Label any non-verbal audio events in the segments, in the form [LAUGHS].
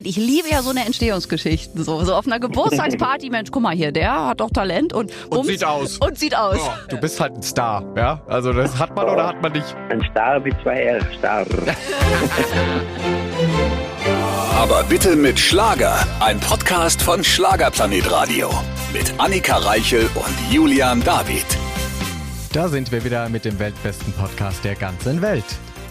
Ich liebe ja so eine Entstehungsgeschichten. So, so auf einer Geburtstagsparty, [LAUGHS] Mensch, guck mal hier, der hat doch Talent und, und sieht aus. Und sieht aus. Oh, du bist halt ein Star, ja? Also das hat man oder hat man nicht? Ein Star mit zwei R, Star. [LAUGHS] Aber bitte mit Schlager. Ein Podcast von Schlagerplanet Radio. Mit Annika Reichel und Julian David. Da sind wir wieder mit dem weltbesten Podcast der ganzen Welt.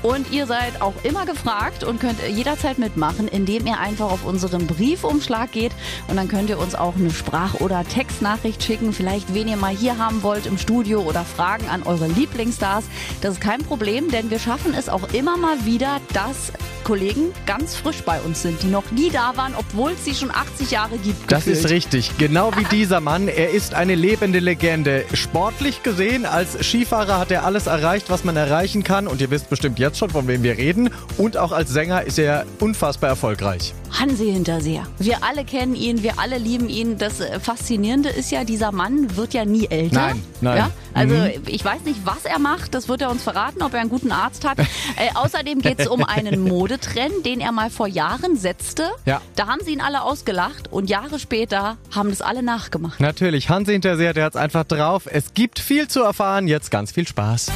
Und ihr seid auch immer gefragt und könnt jederzeit mitmachen, indem ihr einfach auf unseren Briefumschlag geht und dann könnt ihr uns auch eine Sprach- oder Textnachricht schicken, vielleicht wen ihr mal hier haben wollt im Studio oder Fragen an eure Lieblingsstars. Das ist kein Problem, denn wir schaffen es auch immer mal wieder, dass Kollegen ganz frisch bei uns sind, die noch nie da waren, obwohl es sie schon 80 Jahre gibt. Das gefühlt. ist richtig, genau wie dieser Mann. Er ist eine lebende Legende. Sportlich gesehen, als Skifahrer hat er alles erreicht, was man erreichen kann. Und ihr wisst bestimmt jetzt schon, von wem wir reden. Und auch als Sänger ist er unfassbar erfolgreich. Hansi Hinterseher. Wir alle kennen ihn, wir alle lieben ihn. Das äh, Faszinierende ist ja, dieser Mann wird ja nie älter. Nein, nein. Ja? Also mhm. ich weiß nicht, was er macht. Das wird er uns verraten, ob er einen guten Arzt hat. [LAUGHS] äh, außerdem geht es um einen Modetrend, den er mal vor Jahren setzte. Ja. Da haben sie ihn alle ausgelacht und Jahre später haben das alle nachgemacht. Natürlich, Hansi Hinterseher, der hat es einfach drauf. Es gibt viel zu erfahren. Jetzt ganz viel Spaß.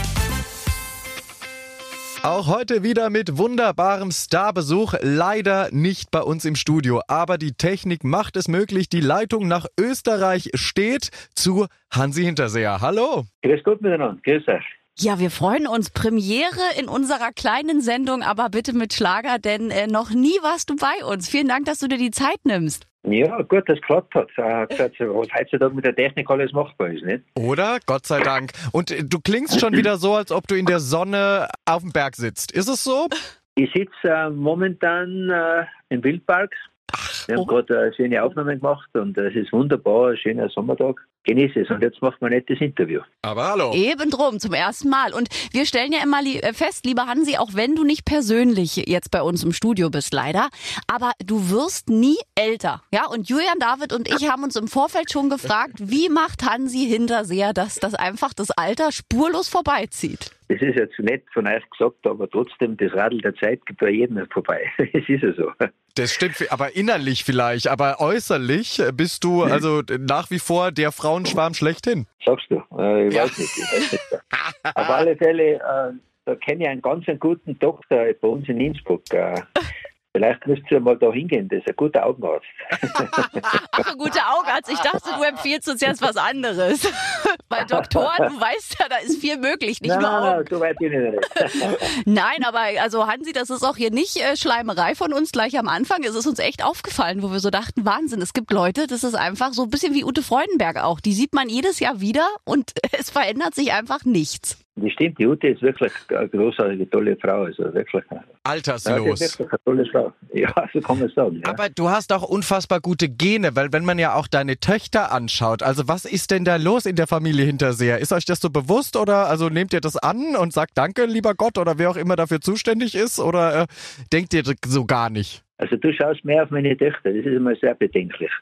Auch heute wieder mit wunderbarem Starbesuch. Leider nicht bei uns im Studio, aber die Technik macht es möglich. Die Leitung nach Österreich steht zu Hansi Hinterseher. Hallo. Grüß Gott miteinander. Grüß euch. Ja, wir freuen uns. Premiere in unserer kleinen Sendung, aber bitte mit Schlager, denn äh, noch nie warst du bei uns. Vielen Dank, dass du dir die Zeit nimmst. Ja, gut, das klappt hat. Gesagt, was heutzutage mit der Technik alles machbar ist, nicht? Oder? Gott sei Dank. Und äh, du klingst schon wieder so, als ob du in der Sonne auf dem Berg sitzt. Ist es so? Ich sitze äh, momentan äh, im Wildpark Ach, wir haben oh. gerade eine schöne Aufnahme gemacht und es ist wunderbar, ein schöner Sommertag. Genieße es und jetzt macht man ein nettes Interview. Aber hallo. Eben drum, zum ersten Mal. Und wir stellen ja immer äh, fest, lieber Hansi, auch wenn du nicht persönlich jetzt bei uns im Studio bist, leider, aber du wirst nie älter. Ja, und Julian, David und ich haben uns im Vorfeld schon gefragt, [LAUGHS] wie macht Hansi Hinterseher, dass das einfach das Alter spurlos vorbeizieht? Das ist jetzt nett von euch gesagt, aber trotzdem, das Radl der Zeit geht bei jedem vorbei. [LAUGHS] Es ist ja so. Das stimmt, aber innerlich vielleicht, aber äußerlich bist du also nach wie vor der Frauenschwarm schlechthin. Sagst du? Äh, ich, ja. weiß nicht, ich weiß nicht. Auf alle Fälle, äh, da kenne ich einen ganz guten Doktor bei uns in Innsbruck. Äh, Vielleicht müsst ihr mal da hingehen, das ist ein guter Augenarzt. [LAUGHS] Ach, ein guter Augenarzt. Ich dachte, du empfiehlst uns jetzt was anderes. [LAUGHS] Bei Doktoren, du weißt ja, da ist viel möglich, nicht nein, nur Augen. Nein, so weit bin ich [LAUGHS] nicht. Nein, aber also Hansi, das ist auch hier nicht äh, Schleimerei von uns gleich am Anfang. Es ist uns echt aufgefallen, wo wir so dachten, Wahnsinn, es gibt Leute, das ist einfach so ein bisschen wie Ute Freudenberg auch. Die sieht man jedes Jahr wieder und es verändert sich einfach nichts. Die stimmt, die Ute ist wirklich eine großartige, tolle Frau. Also wirklich. Alterslos. Ja, wirklich eine tolle Frau. Ja, [LAUGHS] so kann man sagen. Ja. Aber du hast auch unfassbar gute Gene, weil wenn man ja auch deine Töchter anschaut, also was ist denn da los in der Familie Hinterseher? Ist euch das so bewusst oder also nehmt ihr das an und sagt Danke, lieber Gott oder wer auch immer dafür zuständig ist oder äh, denkt ihr so gar nicht? Also du schaust mehr auf meine Töchter, das ist immer sehr bedenklich. [LAUGHS]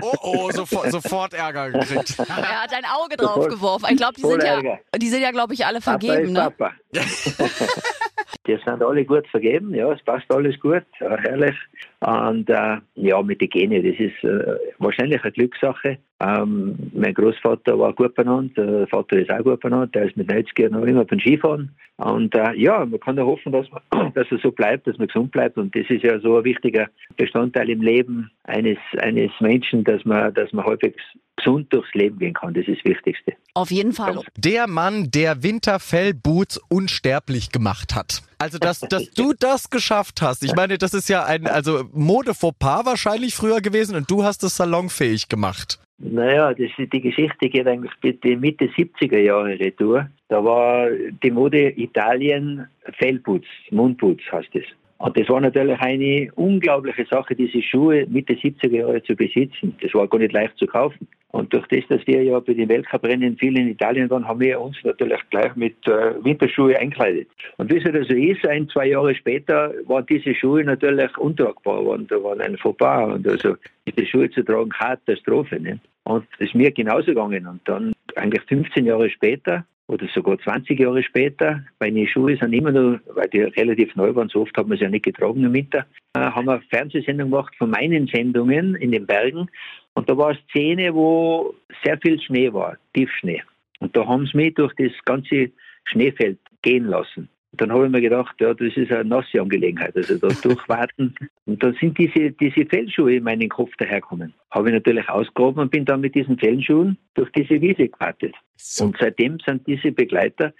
Oh, oh, oh, sofort, sofort Ärger gekriegt. [LAUGHS] er hat ein Auge drauf geworfen. Ich glaube, die, sind ja, die sind ja, glaube ich, alle vergeben. Papa ne? [LAUGHS] Die sind alle gut vergeben, ja, es passt alles gut, ja, herrlich. Und äh, ja, mit den Genen, das ist äh, wahrscheinlich eine Glückssache. Ähm, mein Großvater war gut benannt, der Vater ist auch gut benannt, der ist mit 90 Jahren noch immer beim Skifahren. Und äh, ja, man kann ja hoffen, dass, man, [CLEARS THROAT] dass er so bleibt, dass man gesund bleibt. Und das ist ja so ein wichtiger Bestandteil im Leben eines, eines Menschen, dass man, dass man halbwegs gesund durchs Leben gehen kann. Das ist das Wichtigste. Auf jeden Fall. Der Mann, der Winterfell-Boots unsterblich gemacht hat. Also, dass, dass du [LAUGHS] das geschafft hast. Ich meine, das ist ja ein, also Mode Fauxpas wahrscheinlich früher gewesen und du hast es salonfähig gemacht. Naja, das die Geschichte geht eigentlich bis die Mitte 70er Jahre retour. Da war die Mode Italien Fellputz, Mundputz heißt es. Und das war natürlich eine unglaubliche Sache, diese Schuhe Mitte 70er Jahre zu besitzen. Das war gar nicht leicht zu kaufen. Und durch das, dass wir ja bei den Weltcuprennen viel in Italien waren, haben wir uns natürlich gleich mit äh, Winterschuhe einkleidet. Und wie es halt so ist, ein, zwei Jahre später waren diese Schuhe natürlich untragbar, waren, da waren ein Fauxpas. Und also diese Schuhe zu tragen, Katastrophe. Ne? Und das ist mir genauso gegangen. Und dann eigentlich 15 Jahre später oder sogar 20 Jahre später. Meine Schuhe sind immer noch, weil die relativ neu waren, so oft haben wir sie ja nicht getragen im Winter, äh, haben wir eine Fernsehsendung gemacht von meinen Sendungen in den Bergen. Und da war eine Szene, wo sehr viel Schnee war, Tiefschnee. Und da haben sie mich durch das ganze Schneefeld gehen lassen. Und dann habe ich mir gedacht, ja, das ist eine nasse Angelegenheit, also da [LAUGHS] durchwarten. Und dann sind diese, diese Fellschuhe in meinen Kopf daherkommen. Habe ich natürlich ausgehoben und bin dann mit diesen Fellschuhen durch diese Wiese gewartet. So. Und seitdem sind diese Begleiter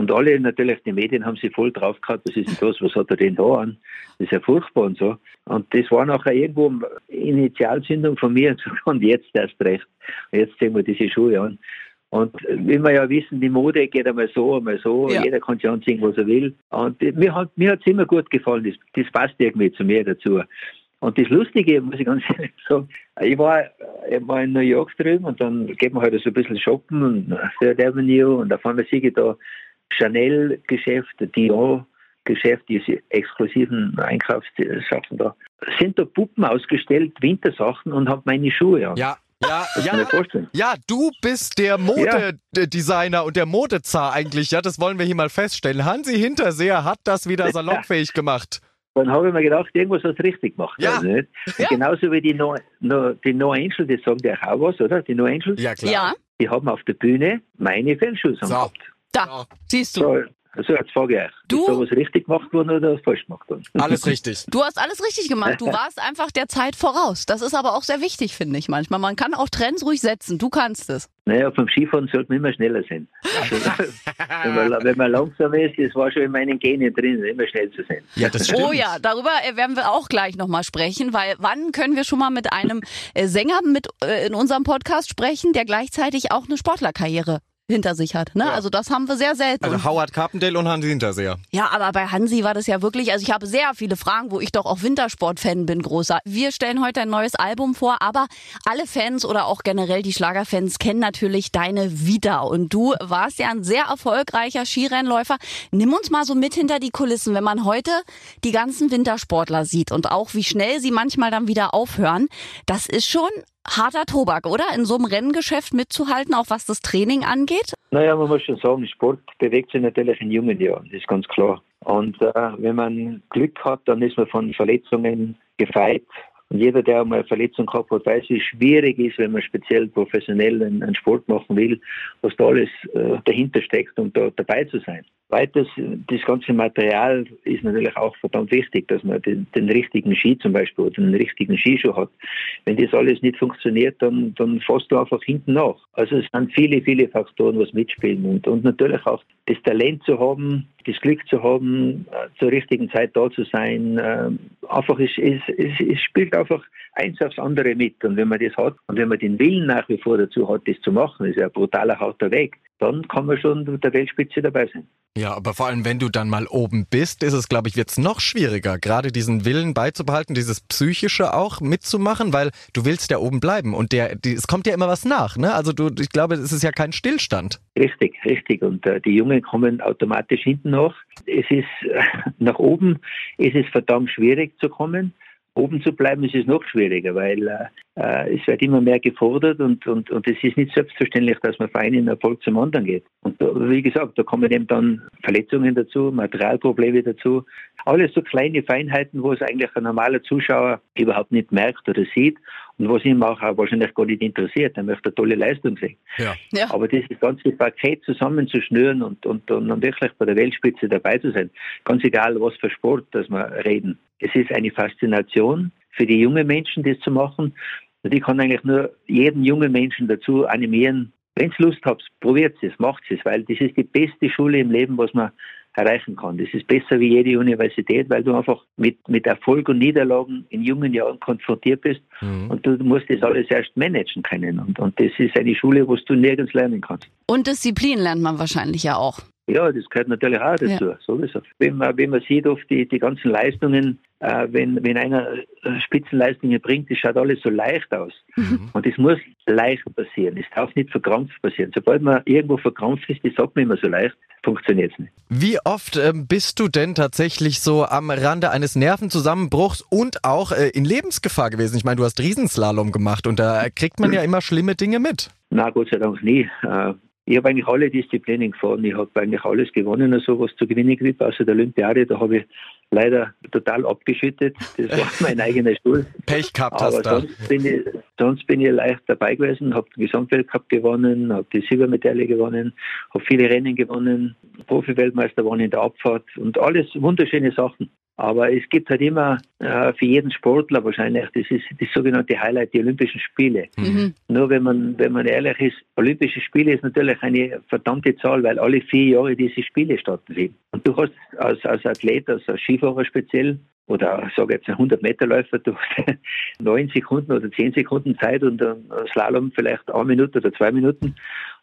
und alle natürlich, die Medien haben sie voll drauf gehabt, was ist denn das, was hat er denn da an? Das ist ja furchtbar und so. Und das war nachher irgendwo Initialzündung von mir und [LAUGHS] jetzt erst recht. Und jetzt sehen wir diese Schuhe an. Und wie wir ja wissen, die Mode geht einmal so, einmal so. Ja. Jeder kann sich anziehen, was er will. Und mir hat mir hat's immer gut gefallen. Das, das passt irgendwie zu mir dazu. Und das Lustige, muss ich ganz [LAUGHS] ehrlich sagen, ich war, ich war in New York drüben und dann geht man halt so ein bisschen shoppen und Third Avenue und einmal sehe ich da Chanel-Geschäfte, Dior-Geschäfte, diese exklusiven Einkaufssachen da. Sind da Puppen ausgestellt, Wintersachen und habe meine Schuhe an. Ja, ja, ja, ja, du bist der Modedesigner und der Modezar eigentlich, ja, das wollen wir hier mal feststellen. Hansi Hinterseher hat das wieder [LAUGHS] salonfähig gemacht. Dann habe ich mir gedacht, irgendwas hast du richtig gemacht. Ja. Also nicht? ja. Genauso wie die No, no, die no Angels, die sagen dir auch was, oder? Die No Angels. Ja, klar. Ja. Die haben auf der Bühne meine Fellschuhe so. gehabt. Da, siehst du. So, also jetzt frage ich euch, Du- ist da was richtig gemacht worden oder falsch gemacht worden? Alles richtig. Du hast alles richtig gemacht. Du [LAUGHS] warst einfach der Zeit voraus. Das ist aber auch sehr wichtig, finde ich manchmal. Man kann auch Trends ruhig setzen. Du kannst es. Naja, vom Skifahren sollte man immer schneller sein. Also, [LAUGHS] wenn, man, wenn man langsam ist, das war schon in meinen Genen drin, immer schnell zu sein. Ja, das stimmt. Oh ja, darüber äh, werden wir auch gleich nochmal sprechen, weil wann können wir schon mal mit einem äh, Sänger mit äh, in unserem Podcast sprechen, der gleichzeitig auch eine Sportlerkarriere hinter sich hat. Ne? Ja. Also das haben wir sehr selten. Also Howard Carpendale und Hansi Hinterseher. Ja, aber bei Hansi war das ja wirklich, also ich habe sehr viele Fragen, wo ich doch auch Wintersport-Fan bin, großer. Wir stellen heute ein neues Album vor, aber alle Fans oder auch generell die Schlagerfans kennen natürlich deine Vita. Und du warst ja ein sehr erfolgreicher Skirennläufer. Nimm uns mal so mit hinter die Kulissen, wenn man heute die ganzen Wintersportler sieht und auch wie schnell sie manchmal dann wieder aufhören. Das ist schon harter Tobak, oder? In so einem Renngeschäft mitzuhalten, auch was das Training angeht? Naja, man muss schon sagen, Sport bewegt sich natürlich in jungen Jahren, das ist ganz klar. Und äh, wenn man Glück hat, dann ist man von Verletzungen gefeit. Und jeder, der einmal eine Verletzung gehabt hat, weiß, wie schwierig ist, wenn man speziell professionell einen, einen Sport machen will, was da alles äh, dahinter steckt, um da dabei zu sein. Weiters, das ganze Material ist natürlich auch verdammt wichtig, dass man den, den richtigen Ski zum Beispiel oder den richtigen Skischuh hat. Wenn das alles nicht funktioniert, dann, dann fährst du einfach hinten nach. Also es sind viele, viele Faktoren, was mitspielen und, und natürlich auch das Talent zu haben, das Glück zu haben, äh, zur richtigen Zeit da zu sein. Äh, einfach, es, es, es, es spielt einfach eins aufs andere mit. Und wenn man das hat und wenn man den Willen nach wie vor dazu hat, das zu machen, ist ja ein brutaler harter Weg, dann kann man schon mit der Weltspitze dabei sein. Ja, aber vor allem, wenn du dann mal oben bist, ist es, glaube ich, wird's noch schwieriger, gerade diesen Willen beizubehalten, dieses Psychische auch mitzumachen, weil du willst ja oben bleiben und der, die, es kommt ja immer was nach, ne? Also du, ich glaube, es ist ja kein Stillstand. Richtig, richtig. Und äh, die Jungen kommen automatisch hinten nach. Es ist äh, [LAUGHS] nach oben ist es verdammt schwierig zu kommen. Oben zu bleiben ist es noch schwieriger, weil äh, es wird immer mehr gefordert und, und, und es ist nicht selbstverständlich, dass man von einem Erfolg zum anderen geht. Und da, wie gesagt, da kommen eben dann Verletzungen dazu, Materialprobleme dazu. Alles so kleine Feinheiten, wo es eigentlich ein normaler Zuschauer überhaupt nicht merkt oder sieht und was ihm auch, auch wahrscheinlich gar nicht interessiert. Er möchte eine tolle Leistung sehen. Ja. Ja. Aber dieses ganze Paket zusammenzuschnüren und, und, und dann wirklich bei der Weltspitze dabei zu sein, ganz egal, was für Sport das wir reden. Es ist eine Faszination für die jungen Menschen, das zu machen. Und ich kann eigentlich nur jeden jungen Menschen dazu animieren, wenn ihr Lust habt, probiert es, macht es, weil das ist die beste Schule im Leben, was man erreichen kann. Das ist besser wie jede Universität, weil du einfach mit, mit Erfolg und Niederlagen in jungen Jahren konfrontiert bist Mhm. und du musst das alles erst managen können. Und, und das ist eine Schule, wo du nirgends lernen kannst. Und Disziplin lernt man wahrscheinlich ja auch. Ja, das gehört natürlich auch dazu, sowieso. Wenn man, wenn man sieht, oft die, die ganzen Leistungen, äh, wenn, wenn einer äh, Spitzenleistungen bringt, das schaut alles so leicht aus. Und das muss leicht passieren. Es darf nicht verkrampft passieren. Sobald man irgendwo verkrampft ist, das sagt man immer so leicht, funktioniert es nicht. Wie oft ähm, bist du denn tatsächlich so am Rande eines Nervenzusammenbruchs und auch äh, in Lebensgefahr gewesen? Ich meine, du hast Riesenslalom gemacht und da kriegt man ja [CLEARS THROAT] immer schlimme Dinge mit. Na, Gott sei Dank nie. Äh, Ich habe eigentlich alle Disziplinen gefahren. Ich habe eigentlich alles gewonnen, also was zu gewinnen gibt, außer der Olympiade. Da habe ich leider total abgeschüttet. Das war [LAUGHS] mein eigener Stuhl. Pech gehabt Aber hast du. sonst bin, ich, sonst bin ich leicht dabei gewesen, habe den Gesamtweltcup gewonnen, habe die Silbermedaille gewonnen, habe viele Rennen gewonnen, Profi-Weltmeister waren in der Abfahrt und alles wunderschöne Sachen. Aber es gibt halt immer äh, für jeden Sportler wahrscheinlich, das ist das sogenannte Highlight, die Olympischen Spiele. Mhm. Nur wenn man, wenn man ehrlich ist, Olympische Spiele ist natürlich eine verdammte Zahl, weil alle vier Jahre diese Spiele stattfinden. Und du hast als, als Athlet, als, Skifahrer speziell, oder ich sage jetzt ein 100 Meter Läufer, du hast [LAUGHS] neun Sekunden oder zehn Sekunden Zeit und ein Slalom vielleicht eine Minute oder zwei Minuten.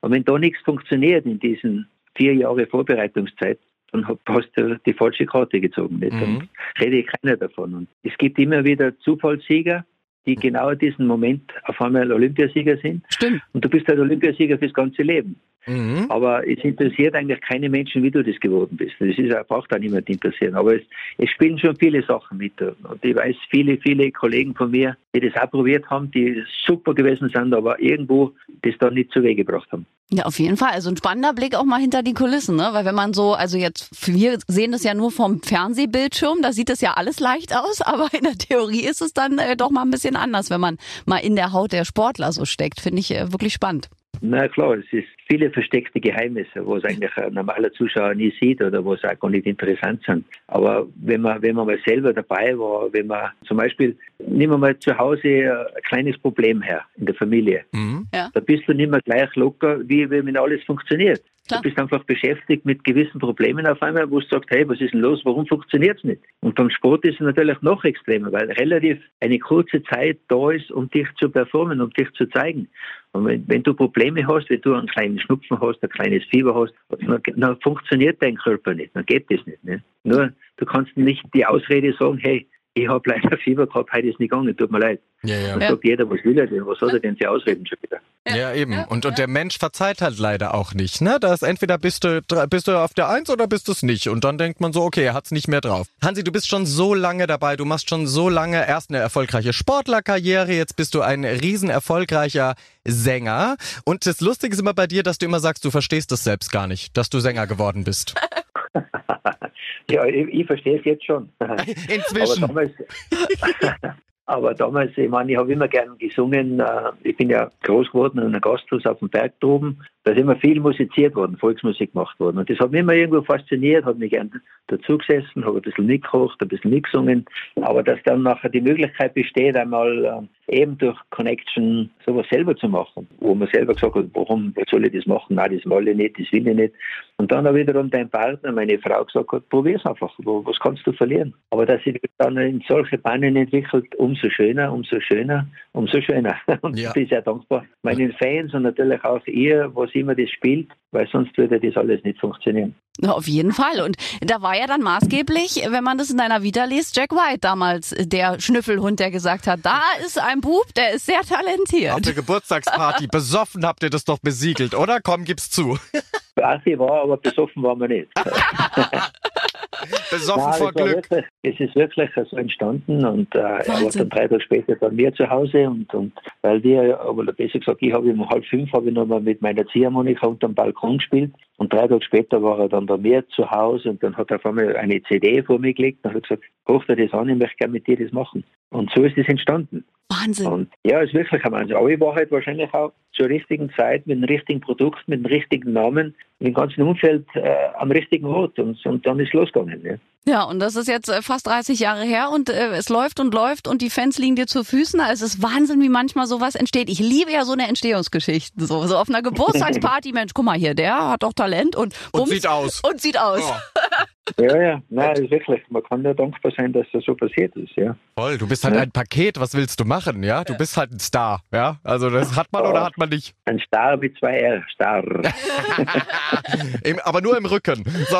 Und wenn da nichts funktioniert in diesen vier Jahre Vorbereitungszeit, dann hast du die falsche Karte gezogen. Nicht? Mhm. Dann rede ich keiner davon. Und es gibt immer wieder Zufallssieger, die genau in diesem Moment auf einmal Olympiasieger sind. Stimmt. Und du bist halt Olympiasieger fürs ganze Leben. Mhm. Aber es interessiert eigentlich keine Menschen, wie du das geworden bist. Das ist, braucht auch niemand interessieren. Aber es, es spielen schon viele Sachen mit. Und ich weiß, viele, viele Kollegen von mir, die das auch probiert haben, die super gewesen sind, aber irgendwo das dann nicht zu Wege gebracht haben. Ja, auf jeden Fall. Also ein spannender Blick auch mal hinter die Kulissen, ne? Weil wenn man so, also jetzt, wir sehen das ja nur vom Fernsehbildschirm, da sieht das ja alles leicht aus, aber in der Theorie ist es dann äh, doch mal ein bisschen anders, wenn man mal in der Haut der Sportler so steckt. Finde ich äh, wirklich spannend. Na klar, es ist viele versteckte Geheimnisse, was eigentlich ein normaler Zuschauer nie sieht oder was auch gar nicht interessant sind. Aber wenn man, wenn man mal selber dabei war, wenn man zum Beispiel, nehmen wir mal zu Hause ein kleines Problem her in der Familie, Mhm. da bist du nicht mehr gleich locker, wie wenn alles funktioniert. Klar. Du bist einfach beschäftigt mit gewissen Problemen auf einmal, wo du sagst, hey, was ist denn los, warum funktioniert es nicht? Und beim Sport ist es natürlich noch extremer, weil relativ eine kurze Zeit da ist, um dich zu performen, um dich zu zeigen. Und wenn, wenn du Probleme hast, wenn du einen kleinen Schnupfen hast, ein kleines Fieber hast, dann, dann funktioniert dein Körper nicht, dann geht das nicht. Ne? Nur, du kannst nicht die Ausrede sagen, hey, ich habe leider Fieber gehabt, heute ist nicht gegangen, tut mir leid. Ja, ja. Dann Ja. sagt jeder, was will er denn, was hat er denn für Ausreden schon wieder? Ja, eben. Und, und der Mensch verzeiht halt leider auch nicht, ne? Da ist entweder bist du, bist du auf der Eins oder bist du es nicht. Und dann denkt man so, okay, er hat's nicht mehr drauf. Hansi, du bist schon so lange dabei, du machst schon so lange erst eine erfolgreiche Sportlerkarriere, jetzt bist du ein riesen erfolgreicher Sänger. Und das Lustige ist immer bei dir, dass du immer sagst, du verstehst es selbst gar nicht, dass du Sänger geworden bist. [LAUGHS] Ja, ich, ich verstehe es jetzt schon. [LAUGHS] Inzwischen. Aber damals, [LAUGHS] aber damals, ich meine, ich habe immer gern gesungen. äh, Ich bin ja groß geworden in einem Gasthaus auf dem Berg droben. Da ist immer viel musiziert worden, Volksmusik gemacht worden. Und das hat mich immer irgendwo fasziniert, hat mich gern dazugesessen, habe ein bisschen mitgekocht, ein bisschen mitgesungen. Aber dass dann nachher die Möglichkeit besteht, einmal äh, eben durch Connection sowas selber zu machen, wo man selber gesagt hat, warum soll ich das machen? Nein, das will ich nicht, das will ich nicht. Und dann auch wiederum dein Partner, meine Frau, gesagt hat, probier's einfach, was kannst du verlieren? Aber dass sich das dann in solche Bahnen entwickelt, umso schöner, umso schöner, umso schöner. [LAUGHS] Und Ja. ich bin sehr dankbar meinen Fans und natürlich auch ihr, was immer das spielt, weil sonst würde das alles nicht funktionieren. Na, auf jeden Fall. Und da war ja dann maßgeblich, wenn man das in deiner Vita liest, Jack White damals, der Schnüffelhund, der gesagt hat, da ist ein Bub, der ist sehr Auf der talentiert. [LAUGHS] Geburtstagsparty, besoffen habt ihr das doch besiegelt, oder? Komm, gib's zu. Arthi war, aber besoffen waren wir nicht. [LAUGHS] Besoffen Nein, vor Glück. Wirklich, es ist wirklich so entstanden und äh, er war dann drei Tage später bei mir zu Hause und, und weil wir, aber besser gesagt, ich habe um halb fünf habe ich nochmal mit meiner Ziehharmonika unterm Balkon gespielt und drei Tage später war er dann bei mir zu Hause und dann hat er auf einmal eine CD vor mir gelegt und hat gesagt, hoch dir das an, ich möchte gerne mit dir das machen. Und so ist es entstanden. Wahnsinn. Und ja, es ist wirklich ein Wahnsinn. Aber ich war halt wahrscheinlich auch zur richtigen Zeit mit dem richtigen Produkt, mit dem richtigen Namen, mit dem ganzen Umfeld äh, am richtigen Ort und, und dann ist losgegangen. Ja. Ja, und das ist jetzt äh, fast 30 Jahre her und äh, es läuft und läuft und die Fans liegen dir zu Füßen. Also es ist Wahnsinn, wie manchmal sowas entsteht. Ich liebe ja so eine Entstehungsgeschichte. So, so auf einer [LAUGHS] Geburtstagsparty, Mensch, guck mal hier, der hat doch Talent und, Und bums, sieht aus. Und sieht aus. Ja. [LAUGHS] Ja, ja, nein, ist wirklich. Man kann ja dankbar sein, dass das so passiert ist, ja. Voll, du bist halt Ja. ein Paket, was willst du machen, ja? Du bist halt ein Star, ja? Also das hat man oder hat man nicht. Ein Star mit zwei R, Star. [LAUGHS] Im, aber nur im Rücken. So.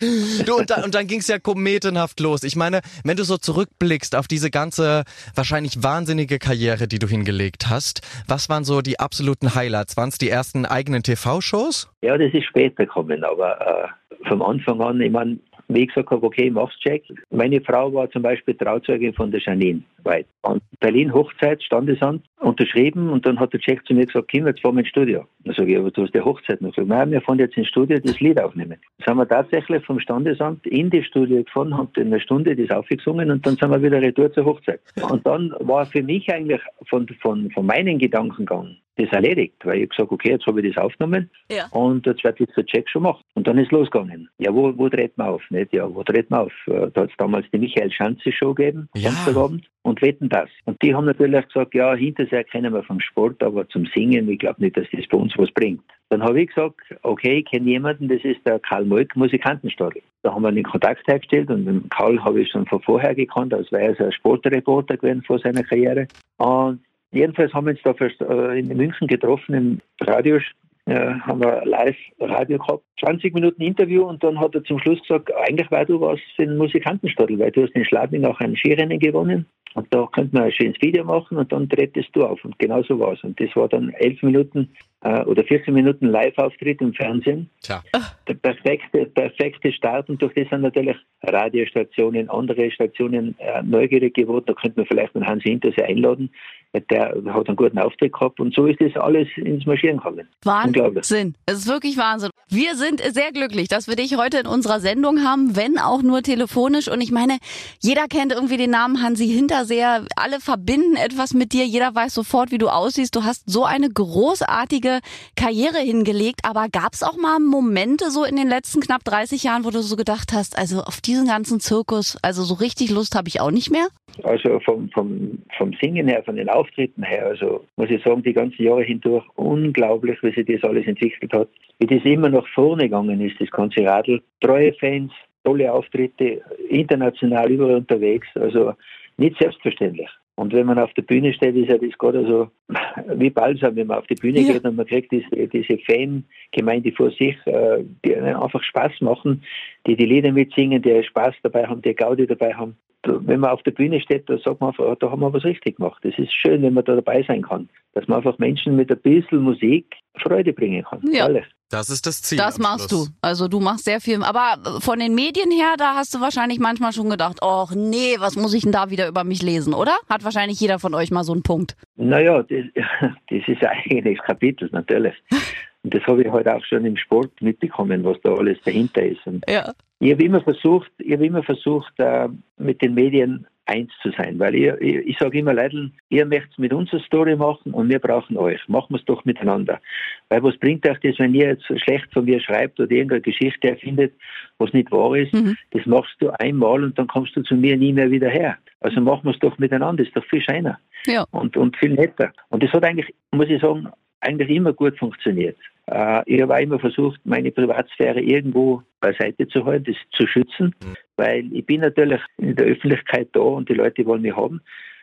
[LAUGHS] du, und, da, und dann ging es ja kometenhaft los. Ich meine, wenn du so zurückblickst auf diese ganze wahrscheinlich wahnsinnige Karriere, die du hingelegt hast, was waren so die absoluten Highlights? Waren es die ersten eigenen TV-Shows? Ja, das ist später gekommen, aber äh, vom Anfang an, ich meine, wie ich gesagt habe, okay, mach's check. Meine Frau war zum Beispiel Trauzeugin von der Janine. Weit. Und Berlin Hochzeit, Standesamt, unterschrieben und dann hat der Chef zu mir gesagt, Kim, jetzt fahren wir ins Studio. Dann sage ich, aber du hast die Hochzeit noch gesagt, nein, wir fahren jetzt ins Studio das Lied aufnehmen. Dann sind wir tatsächlich vom Standesamt in die Studio gefahren, haben in einer Stunde das aufgesungen und dann sind wir wieder retour zur Hochzeit. Und dann war für mich eigentlich von, von, von meinen Gedankengang das erledigt, weil ich gesagt okay, jetzt habe ich das aufgenommen Ja. und jetzt wird jetzt der Check schon machen. Und dann ist losgegangen. Ja, wo, wo dreht man auf? Nicht? Ja, wo dreht man auf? Äh, Da hat es damals die Michael Schanze Show gegeben, Ja. Samstagabend, und wetten das. Und die haben natürlich gesagt, ja, hinterher kennen wir vom Sport, aber zum Singen, ich glaube nicht, dass das bei uns was bringt. Dann habe ich gesagt, okay, ich kenne jemanden, das ist der Karl Molk, Musikantenstadel. Da haben wir den Kontakt hergestellt und den Karl habe ich schon von vorher gekannt, als wäre er ein Sportreporter gewesen vor seiner Karriere. Und jedenfalls haben wir uns da äh, in München getroffen, im Radio, äh, haben wir live Radio gehabt, 20 Minuten Interview und dann hat er zum Schluss gesagt, eigentlich war du was für den Musikantenstadel, weil du hast in Schladming auch ein Skirennen gewonnen und da könnte man ein schönes Video machen und dann drehtest du auf und genau so war es. Und das war dann elf Minuten äh, oder 14 Minuten Live-Auftritt im Fernsehen Tja. der perfekte, perfekte Start und durch das sind natürlich Radiostationen, andere Stationen äh, neugierig geworden. Da könnte man vielleicht den Hans Hintersee einladen, der hat einen guten Auftritt gehabt und so ist das alles ins Marschieren gekommen. Wahnsinn. Es ist wirklich Wahnsinn. Wir sind sehr glücklich, dass wir dich heute in unserer Sendung haben, wenn auch nur telefonisch. Und ich meine, jeder kennt irgendwie den Namen Hansi Hinterseher. Alle verbinden etwas mit dir. Jeder weiß sofort, wie du aussiehst. Du hast so eine großartige Karriere hingelegt. Aber gab es auch mal Momente so in den letzten knapp 30 Jahren, wo du so gedacht hast, also auf diesen ganzen Zirkus, also so richtig Lust habe ich auch nicht mehr? Also vom, vom, vom Singen her, von den Auftritten her, also muss ich sagen, die ganzen Jahre hindurch unglaublich, wie sich das alles entwickelt hat. Wie das immer nach vorne gegangen ist, das ganze Radl. Treue Fans, tolle Auftritte, international überall unterwegs, also nicht selbstverständlich. Und wenn man auf der Bühne steht, ist ja das gerade so [LAUGHS] wie Balsam, wenn man auf die Bühne Ja. geht und man kriegt diese, diese Fangemeinde vor sich, äh, die einfach Spaß machen, die die Lieder mitsingen, die Spaß dabei haben, die Gaudi dabei haben. Wenn man auf der Bühne steht, da sagt man einfach, ah, da haben wir was richtig gemacht. Das ist schön, wenn man da dabei sein kann. Dass man einfach Menschen mit ein bisschen Musik Freude bringen kann. Ja. Ehrlich. Das ist das Ziel. Das machst Schluss. du. Also du machst sehr viel. Aber von den Medien her, da hast du wahrscheinlich manchmal schon gedacht, ach nee, was muss ich denn da wieder über mich lesen, oder? Hat wahrscheinlich jeder von euch mal so einen Punkt. Naja, das, [LAUGHS] das ist ein eigenes Kapitel, natürlich. Und das habe ich heute auch schon im Sport mitbekommen, was da alles dahinter ist. Und Ja. ich habe immer versucht, ich habe immer versucht, äh, mit den Medien eins zu sein, weil ich, ich, ich sage immer Leuten, ihr möchtet mit uns eine Story machen und wir brauchen euch. Machen wir es doch miteinander. Weil was bringt euch das, wenn ihr jetzt schlecht von mir schreibt oder irgendeine Geschichte erfindet, was nicht wahr ist? Mhm. Das machst du einmal und dann kommst du zu mir nie mehr wieder her. Also machen wir es doch miteinander, ist doch viel scheiner Ja. und, und viel netter. Und das hat eigentlich, muss ich sagen, eigentlich immer gut funktioniert. Äh, ich habe auch immer versucht, meine Privatsphäre irgendwo beiseite zu halten, das zu schützen, weil ich bin natürlich in der Öffentlichkeit da und die Leute wollen mich haben.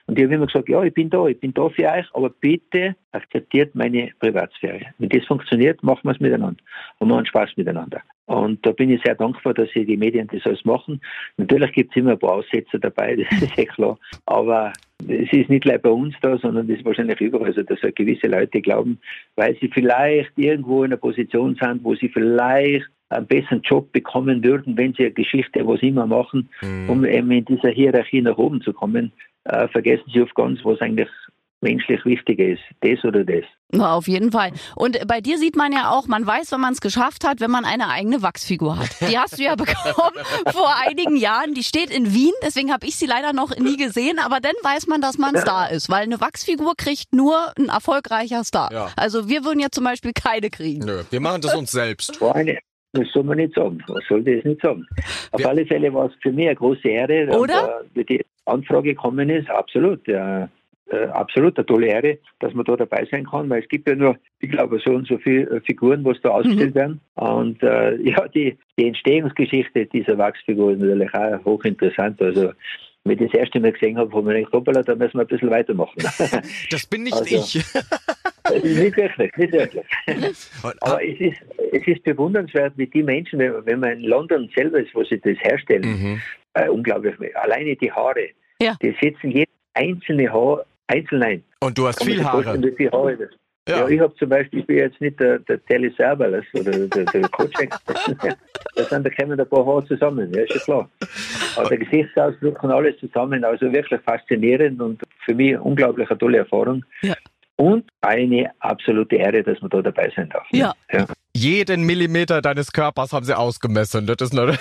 Und ich habe immer gesagt, ja, ich bin da, ich bin da für euch, aber bitte akzeptiert meine Privatsphäre. Wenn das funktioniert, machen wir es miteinander und machen Spaß miteinander. Und da bin ich sehr dankbar, dass die Medien das alles machen. Natürlich gibt es immer ein paar Aussetzer dabei, [LAUGHS] das ist ja klar. Aber es ist nicht gleich bei uns da, sondern das ist wahrscheinlich überall. Also, dass halt gewisse Leute glauben, weil sie vielleicht irgendwo in einer Position sind, wo sie vielleicht einen besseren Job bekommen würden, wenn sie eine Geschichte, was immer machen, um eben in dieser Hierarchie nach oben zu kommen, äh, vergessen sie oft ganz, was eigentlich menschlich wichtiger ist, das oder das. Na, auf jeden Fall. Und bei dir sieht man ja auch, man weiß, wenn man es geschafft hat, wenn man eine eigene Wachsfigur hat. Die hast du ja [LAUGHS] bekommen vor einigen Jahren. Die steht in Wien, deswegen habe ich sie leider noch nie gesehen, aber dann weiß man, dass man ein Star ist, weil eine Wachsfigur kriegt nur ein erfolgreicher Star. Ja. Also wir würden ja zum Beispiel keine kriegen. Nö, wir machen das uns selbst. [LAUGHS] Eine, das soll man nicht sagen. Man sollte es nicht sagen. Auf Ja. alle Fälle war es für mich eine große Ehre. Oder? Und, äh, wie die Anfrage gekommen ist, absolut. Ja, äh, absolut eine tolle Ehre, dass man da dabei sein kann, weil es gibt ja nur, ich glaube, so und so viele äh, Figuren, was da ausgestellt werden. Und äh, [LAUGHS] ja, die, die Entstehungsgeschichte dieser Wachsfigur ist natürlich auch hochinteressant. Also, wenn ich das erste Mal gesehen habe, habe ich mir gedacht, da müssen wir ein bisschen weitermachen. [LAUGHS] Das bin nicht Also- ich. [LAUGHS] nicht wirklich, nicht wirklich. Aber es ist, es ist bewundernswert, wie die Menschen, wenn, wenn man in London selber ist, wo sie das herstellen, Mhm. äh, unglaublich. Alleine die Haare, Ja. die setzen jedes einzelne Haar einzeln ein. Und du hast viel Haare. vorstellen, Wie viele Haare das Ja, ja ich habe zum Beispiel, ich bin jetzt nicht der, der Telly Serberles oder der, der Coach. [LAUGHS] da, sind, da kommen ein paar Haare zusammen, ja, ist ja klar. Aber der Gesichtsausdruck und alles zusammen, also wirklich faszinierend und für mich unglaublich eine tolle Erfahrung. Ja. Und eine absolute Ehre, dass man da dabei sein darf. Ja. ja. Jeden Millimeter deines Körpers haben sie ausgemessen. Das ist nur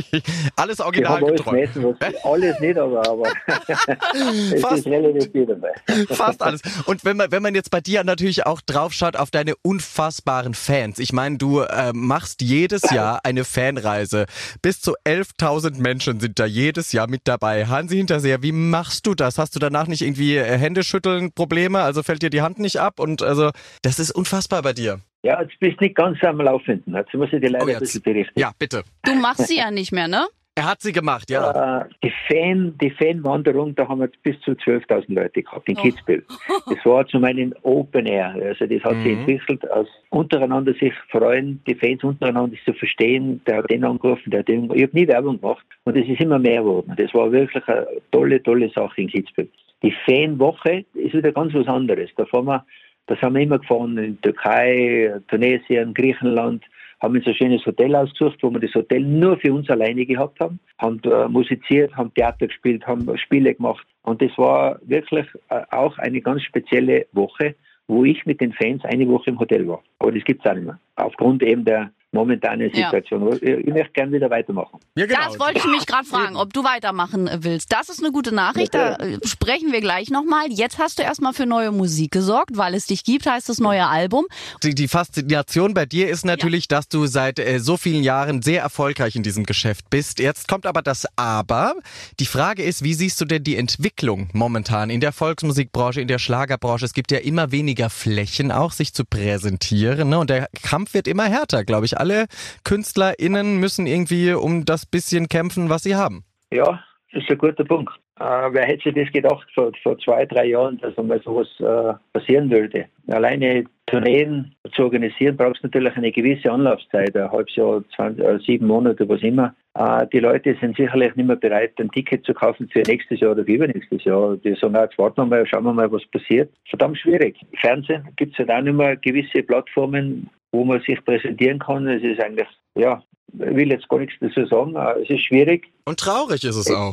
[LAUGHS] alles original alles, messen, alles nicht, aber, aber [LAUGHS] Fast, ist relativ viel dabei. Fast alles. Und wenn man, wenn man jetzt bei dir natürlich auch draufschaut auf deine unfassbaren Fans. Ich meine, du äh, machst jedes Jahr eine Fanreise. Bis zu 11.000 Menschen sind da jedes Jahr mit dabei. Hansi Hinterseher, wie machst du das? Hast du danach nicht irgendwie äh, Händeschütteln Probleme? Also fällt dir die Hand nicht ab? Und also, das ist unfassbar bei dir. Ja, jetzt bist du nicht ganz am Laufenden. Jetzt muss ich dir leider oh, ein bisschen berichten. Ja, bitte. Du machst sie ja nicht mehr, ne? Er hat sie gemacht, ja. Äh, die, Fan, die Fanwanderung, da haben wir bis zu 12.000 Leute gehabt in oh. Kitzbühel. Das war zum einen Open Air. Also das hat mhm. sich entwickelt, aus untereinander sich freuen, die Fans untereinander sich zu verstehen. Der hat den angerufen, der hat den, ich habe nie Werbung gemacht. Und es ist immer mehr geworden. Das war wirklich eine tolle, tolle Sache in Kitzbühel. Die Fanwoche ist wieder ganz was anderes. Da fahren wir das haben wir immer gefahren in Türkei, Tunesien, Griechenland, haben uns ein schönes Hotel ausgesucht, wo wir das Hotel nur für uns alleine gehabt haben, haben äh, musiziert, haben Theater gespielt, haben Spiele gemacht. Und das war wirklich äh, auch eine ganz spezielle Woche, wo ich mit den Fans eine Woche im Hotel war. Aber das gibt es auch nicht mehr. Aufgrund eben der momentane Situation. Ja. Ich möchte gerne wieder weitermachen. Ja, genau. Das wollte ich mich gerade fragen, ob du weitermachen willst. Das ist eine gute Nachricht, da äh, sprechen wir gleich nochmal. Jetzt hast du erstmal für neue Musik gesorgt, weil es dich gibt, heißt das neue Album. Die, die Faszination bei dir ist natürlich, ja. dass du seit äh, so vielen Jahren sehr erfolgreich in diesem Geschäft bist. Jetzt kommt aber das Aber. Die Frage ist, wie siehst du denn die Entwicklung momentan in der Volksmusikbranche, in der Schlagerbranche? Es gibt ja immer weniger Flächen auch, sich zu präsentieren. Ne? Und der Kampf wird immer härter, glaube ich alle KünstlerInnen müssen irgendwie um das bisschen kämpfen, was sie haben. Ja, das ist ein guter Punkt. Äh, wer hätte sich das gedacht vor, vor zwei, drei Jahren, dass einmal sowas äh, passieren würde? Alleine Tourneen zu organisieren, brauchst natürlich eine gewisse Anlaufzeit, ein halbes Jahr, 20, äh, sieben Monate, was immer. Äh, die Leute sind sicherlich nicht mehr bereit, ein Ticket zu kaufen für nächstes Jahr oder für übernächstes Jahr. Die sagen, jetzt warten wir mal, schauen wir mal, was passiert. Verdammt schwierig. Fernsehen gibt es halt auch nicht mehr gewisse Plattformen, wo man sich präsentieren kann. Es ist eigentlich, ja, ich will jetzt gar nichts dazu sagen, es ist schwierig. Und traurig ist es, auch.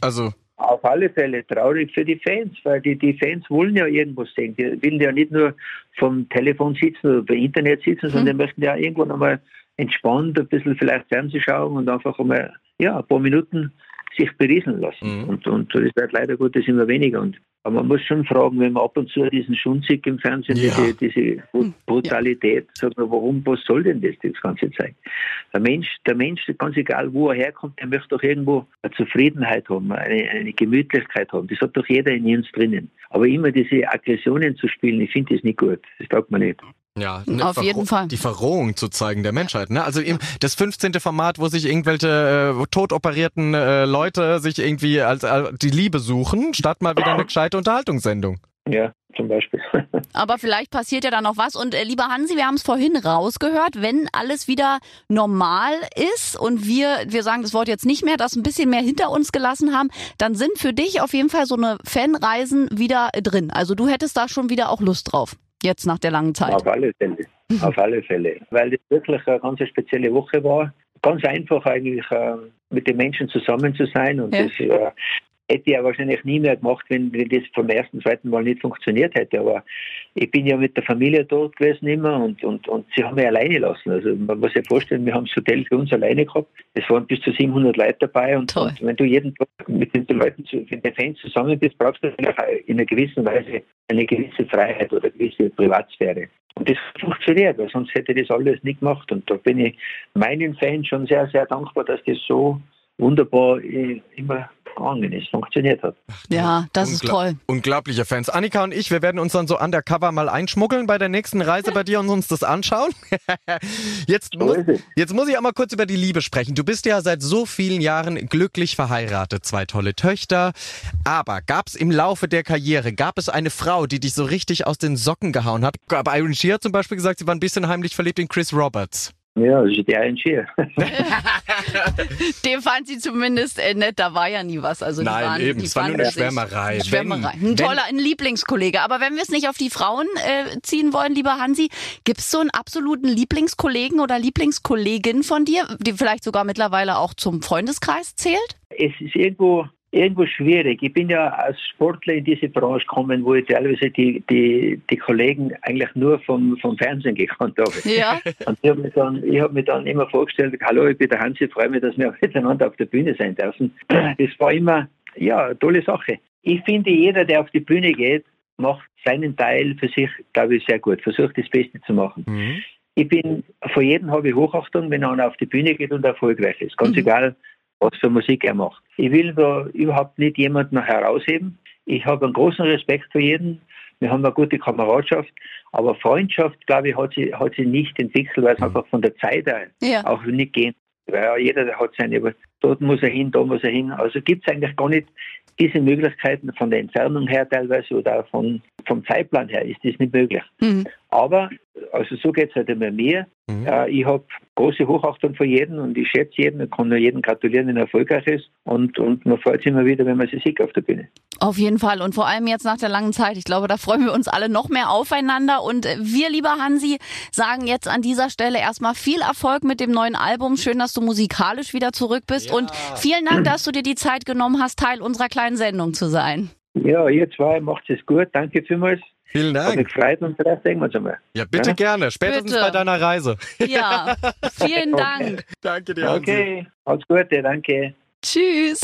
Also. Auf alle Fälle traurig für die Fans, weil die, die Fans wollen ja irgendwas sehen. Die wollen ja nicht nur vom Telefon sitzen oder per Internet sitzen, sondern die mhm. möchten ja irgendwann einmal entspannt ein bisschen vielleicht Fernsehen schauen und einfach einmal ja, ein paar Minuten sich berieseln lassen. Mhm. Und, und das wird leider Gottes immer weniger. Und, aber man muss schon fragen, wenn man ab und zu diesen Schunzig im Fernsehen, ja. diese, diese hm. Brutalität, ja. sagt man, warum, was soll denn das, das ganze Zeit? Der Mensch, der Mensch, ganz egal wo er herkommt, der möchte doch irgendwo eine Zufriedenheit haben, eine, eine Gemütlichkeit haben. Das hat doch jeder in uns drinnen. Aber immer diese Aggressionen zu spielen, ich finde das nicht gut. Das taugt man nicht. Ja, auf Verro jeden Fall. Die Verrohung zu zeigen der Menschheit. Ne? Also eben das 15. Format, wo sich irgendwelche äh, totoperierten äh, Leute sich irgendwie als, als die Liebe suchen, statt mal wieder eine gescheite Unterhaltungssendung. Ja, zum Beispiel. [LAUGHS] Aber vielleicht passiert ja da noch was. Und äh, lieber Hansi, wir haben es vorhin rausgehört, wenn alles wieder normal ist und wir, wir sagen das Wort jetzt nicht mehr, das ein bisschen mehr hinter uns gelassen haben, dann sind für dich auf jeden Fall so eine Fanreisen wieder drin. Also du hättest da schon wieder auch Lust drauf. Jetzt nach der langen Zeit. Auf alle Fälle. [LAUGHS] Auf alle Fälle. Weil das wirklich eine ganz spezielle Woche war. Ganz einfach eigentlich äh, mit den Menschen zusammen zu sein und ja. das äh, hätte ich ja wahrscheinlich nie mehr gemacht, wenn, wenn das vom ersten, zweiten Mal nicht funktioniert hätte. Aber ich bin ja mit der Familie dort gewesen immer und, und, und sie haben mich alleine lassen. Also man muss sich vorstellen, wir haben das Hotel für uns alleine gehabt. Es waren bis zu 700 Leute dabei und, und wenn du jeden Tag mit den Leuten, mit den Fans zusammen bist, brauchst du in einer gewissen Weise eine gewisse Freiheit oder eine gewisse Privatsphäre. Und das funktioniert, weil sonst hätte ich das alles nicht gemacht. Und da bin ich meinen Fans schon sehr, sehr dankbar, dass das so wunderbar immer gegangen ist, funktioniert hat. Ja, das Ungla ist toll. Unglaubliche Fans. Annika und ich, wir werden uns dann so undercover mal einschmuggeln bei der nächsten Reise [LAUGHS] bei dir und uns das anschauen. [LAUGHS] jetzt, muss, jetzt muss ich auch mal kurz über die Liebe sprechen. Du bist ja seit so vielen Jahren glücklich verheiratet, zwei tolle Töchter. Aber gab es im Laufe der Karriere, gab es eine Frau, die dich so richtig aus den Socken gehauen hat? Aber Iron Shear zum Beispiel gesagt, sie war ein bisschen heimlich verliebt in Chris Roberts. Ja, das ist der ein Schier. [LAUGHS] Den fand sie zumindest äh, nett, da war ja nie was. Also die Nein, waren, eben, die es war nur eine Schwärmerei. Schwärmerei. Wenn- Ein toller, ein Lieblingskollege. Aber wenn wir es nicht auf die Frauen äh, ziehen wollen, lieber Hansi, gibt es so einen absoluten Lieblingskollegen oder Lieblingskollegin von dir, die vielleicht sogar mittlerweile auch zum Freundeskreis zählt? es ist irgendwo, irgendwo schwierig. Ich bin ja als Sportler in diese Branche gekommen, wo ich teilweise die, die, die Kollegen eigentlich nur vom, vom Fernsehen gekannt habe. Ja. Und ich habe mich, dann- ich hab dann immer vorgestellt, hallo, ich bin der Hansi, freue mich, dass wir [LAUGHS] miteinander auf der Bühne sein dürfen. Das war immer, ja, eine tolle Sache. Ich finde, jeder, der auf die Bühne geht, macht seinen Teil für sich, glaube ich, sehr gut, versucht das Beste zu machen. Mhm. Ich bin, vor jedem habe ich Hochachtung, wenn einer auf die Bühne geht und erfolgreich ist. Ganz Mhm. egal, was für Musik er macht. Ich will da überhaupt nicht jemanden herausheben. Ich habe einen großen Respekt für jeden. Wir haben eine gute Kameradschaft. Aber Freundschaft, glaube ich, hat sie, hat sie nicht entwickelt, weil es einfach von der Zeit her Ja. auch nicht gehen. Weil jeder der hat seine, aber dort muss er hin, da muss er hin. Also gibt es eigentlich gar nicht diese Möglichkeiten von der Entfernung her teilweise oder von, vom Zeitplan her ist das nicht möglich. Mhm. Aber, also so geht es halt immer mir. Mhm. Äh, ich habe große Hochachtung für jeden und ich schätze jeden und kann nur jedem gratulieren, wenn er erfolgreich ist. Und, und man freut sich immer wieder, wenn man sie sieht auf der Bühne. Auf jeden Fall. Und vor allem jetzt nach der langen Zeit. Ich glaube, da freuen wir uns alle noch mehr aufeinander. Und wir, lieber Hansi, sagen jetzt an dieser Stelle erstmal viel Erfolg mit dem neuen Album. Schön, dass du musikalisch wieder zurück bist. Ja. Und vielen Dank, dass du dir die Zeit genommen hast, Teil unserer kleinen Sendung zu sein. Ja, ihr zwei macht es gut. Danke vielmals. Vielen Hat mich Dank. gefreut und vielleicht sehen wir uns einmal. Ja, bitte Ja? gerne. Spätestens Bitte. bei deiner Reise. Ja, [LAUGHS] vielen Dank. Danke dir. Okay, alles Gute, danke. Tschüss.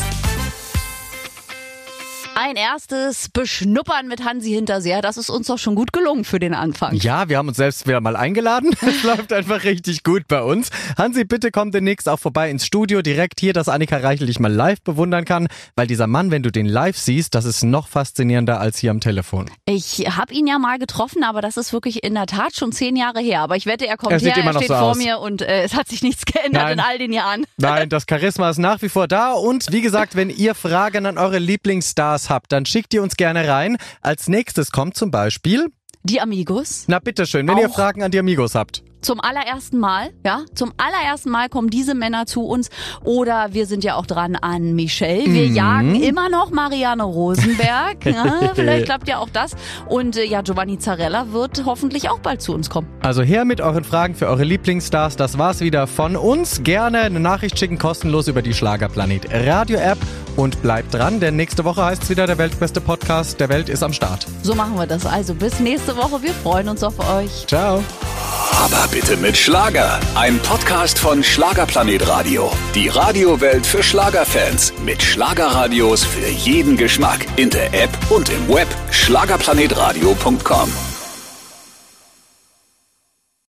Ein erstes Beschnuppern mit Hansi Hinterseher. Das ist uns doch schon gut gelungen für den Anfang. Ja, wir haben uns selbst wieder mal eingeladen. [LAUGHS] Es läuft einfach richtig gut bei uns. Hansi, bitte komm demnächst auch vorbei ins Studio, direkt hier, dass Annika Reichel dich mal live bewundern kann, weil dieser Mann, wenn du den live siehst, das ist noch faszinierender als hier am Telefon. Ich habe ihn ja mal getroffen, aber das ist wirklich in der Tat schon zehn Jahre her. Aber ich wette, er kommt Er her, immer er noch steht so vor aus. mir und äh, es hat sich nichts geändert Nein. in all den Jahren. Nein, [LAUGHS] das Charisma ist nach wie vor da und wie gesagt, wenn ihr Fragen an eure Lieblingsstars habt, dann schickt ihr uns gerne rein. Als nächstes kommt zum Beispiel, Die Amigos. na bitteschön, wenn ihr Auch. Fragen an die Amigos habt. Zum allerersten Mal, ja, zum allerersten Mal kommen diese Männer zu uns. Oder wir sind ja auch dran an Michelle. Wir Mhm. jagen immer noch Marianne Rosenberg. [LAUGHS] ja, vielleicht klappt ja auch das. Und äh, ja, Giovanni Zarella wird hoffentlich auch bald zu uns kommen. Also her mit euren Fragen für eure Lieblingsstars. Das war's wieder von uns. Gerne eine Nachricht schicken, kostenlos über die Schlagerplanet Radio-App. Und bleibt dran, denn nächste Woche heißt es wieder, der weltbeste Podcast der Welt ist am Start. So machen wir das. Also bis nächste Woche. Wir freuen uns auf euch. Ciao. Aber bitte mit Schlager. Ein Podcast von Schlagerplanet Radio. Die Radiowelt für Schlagerfans. Mit Schlagerradios für jeden Geschmack. In der App und im Web. Schlagerplanetradio.com.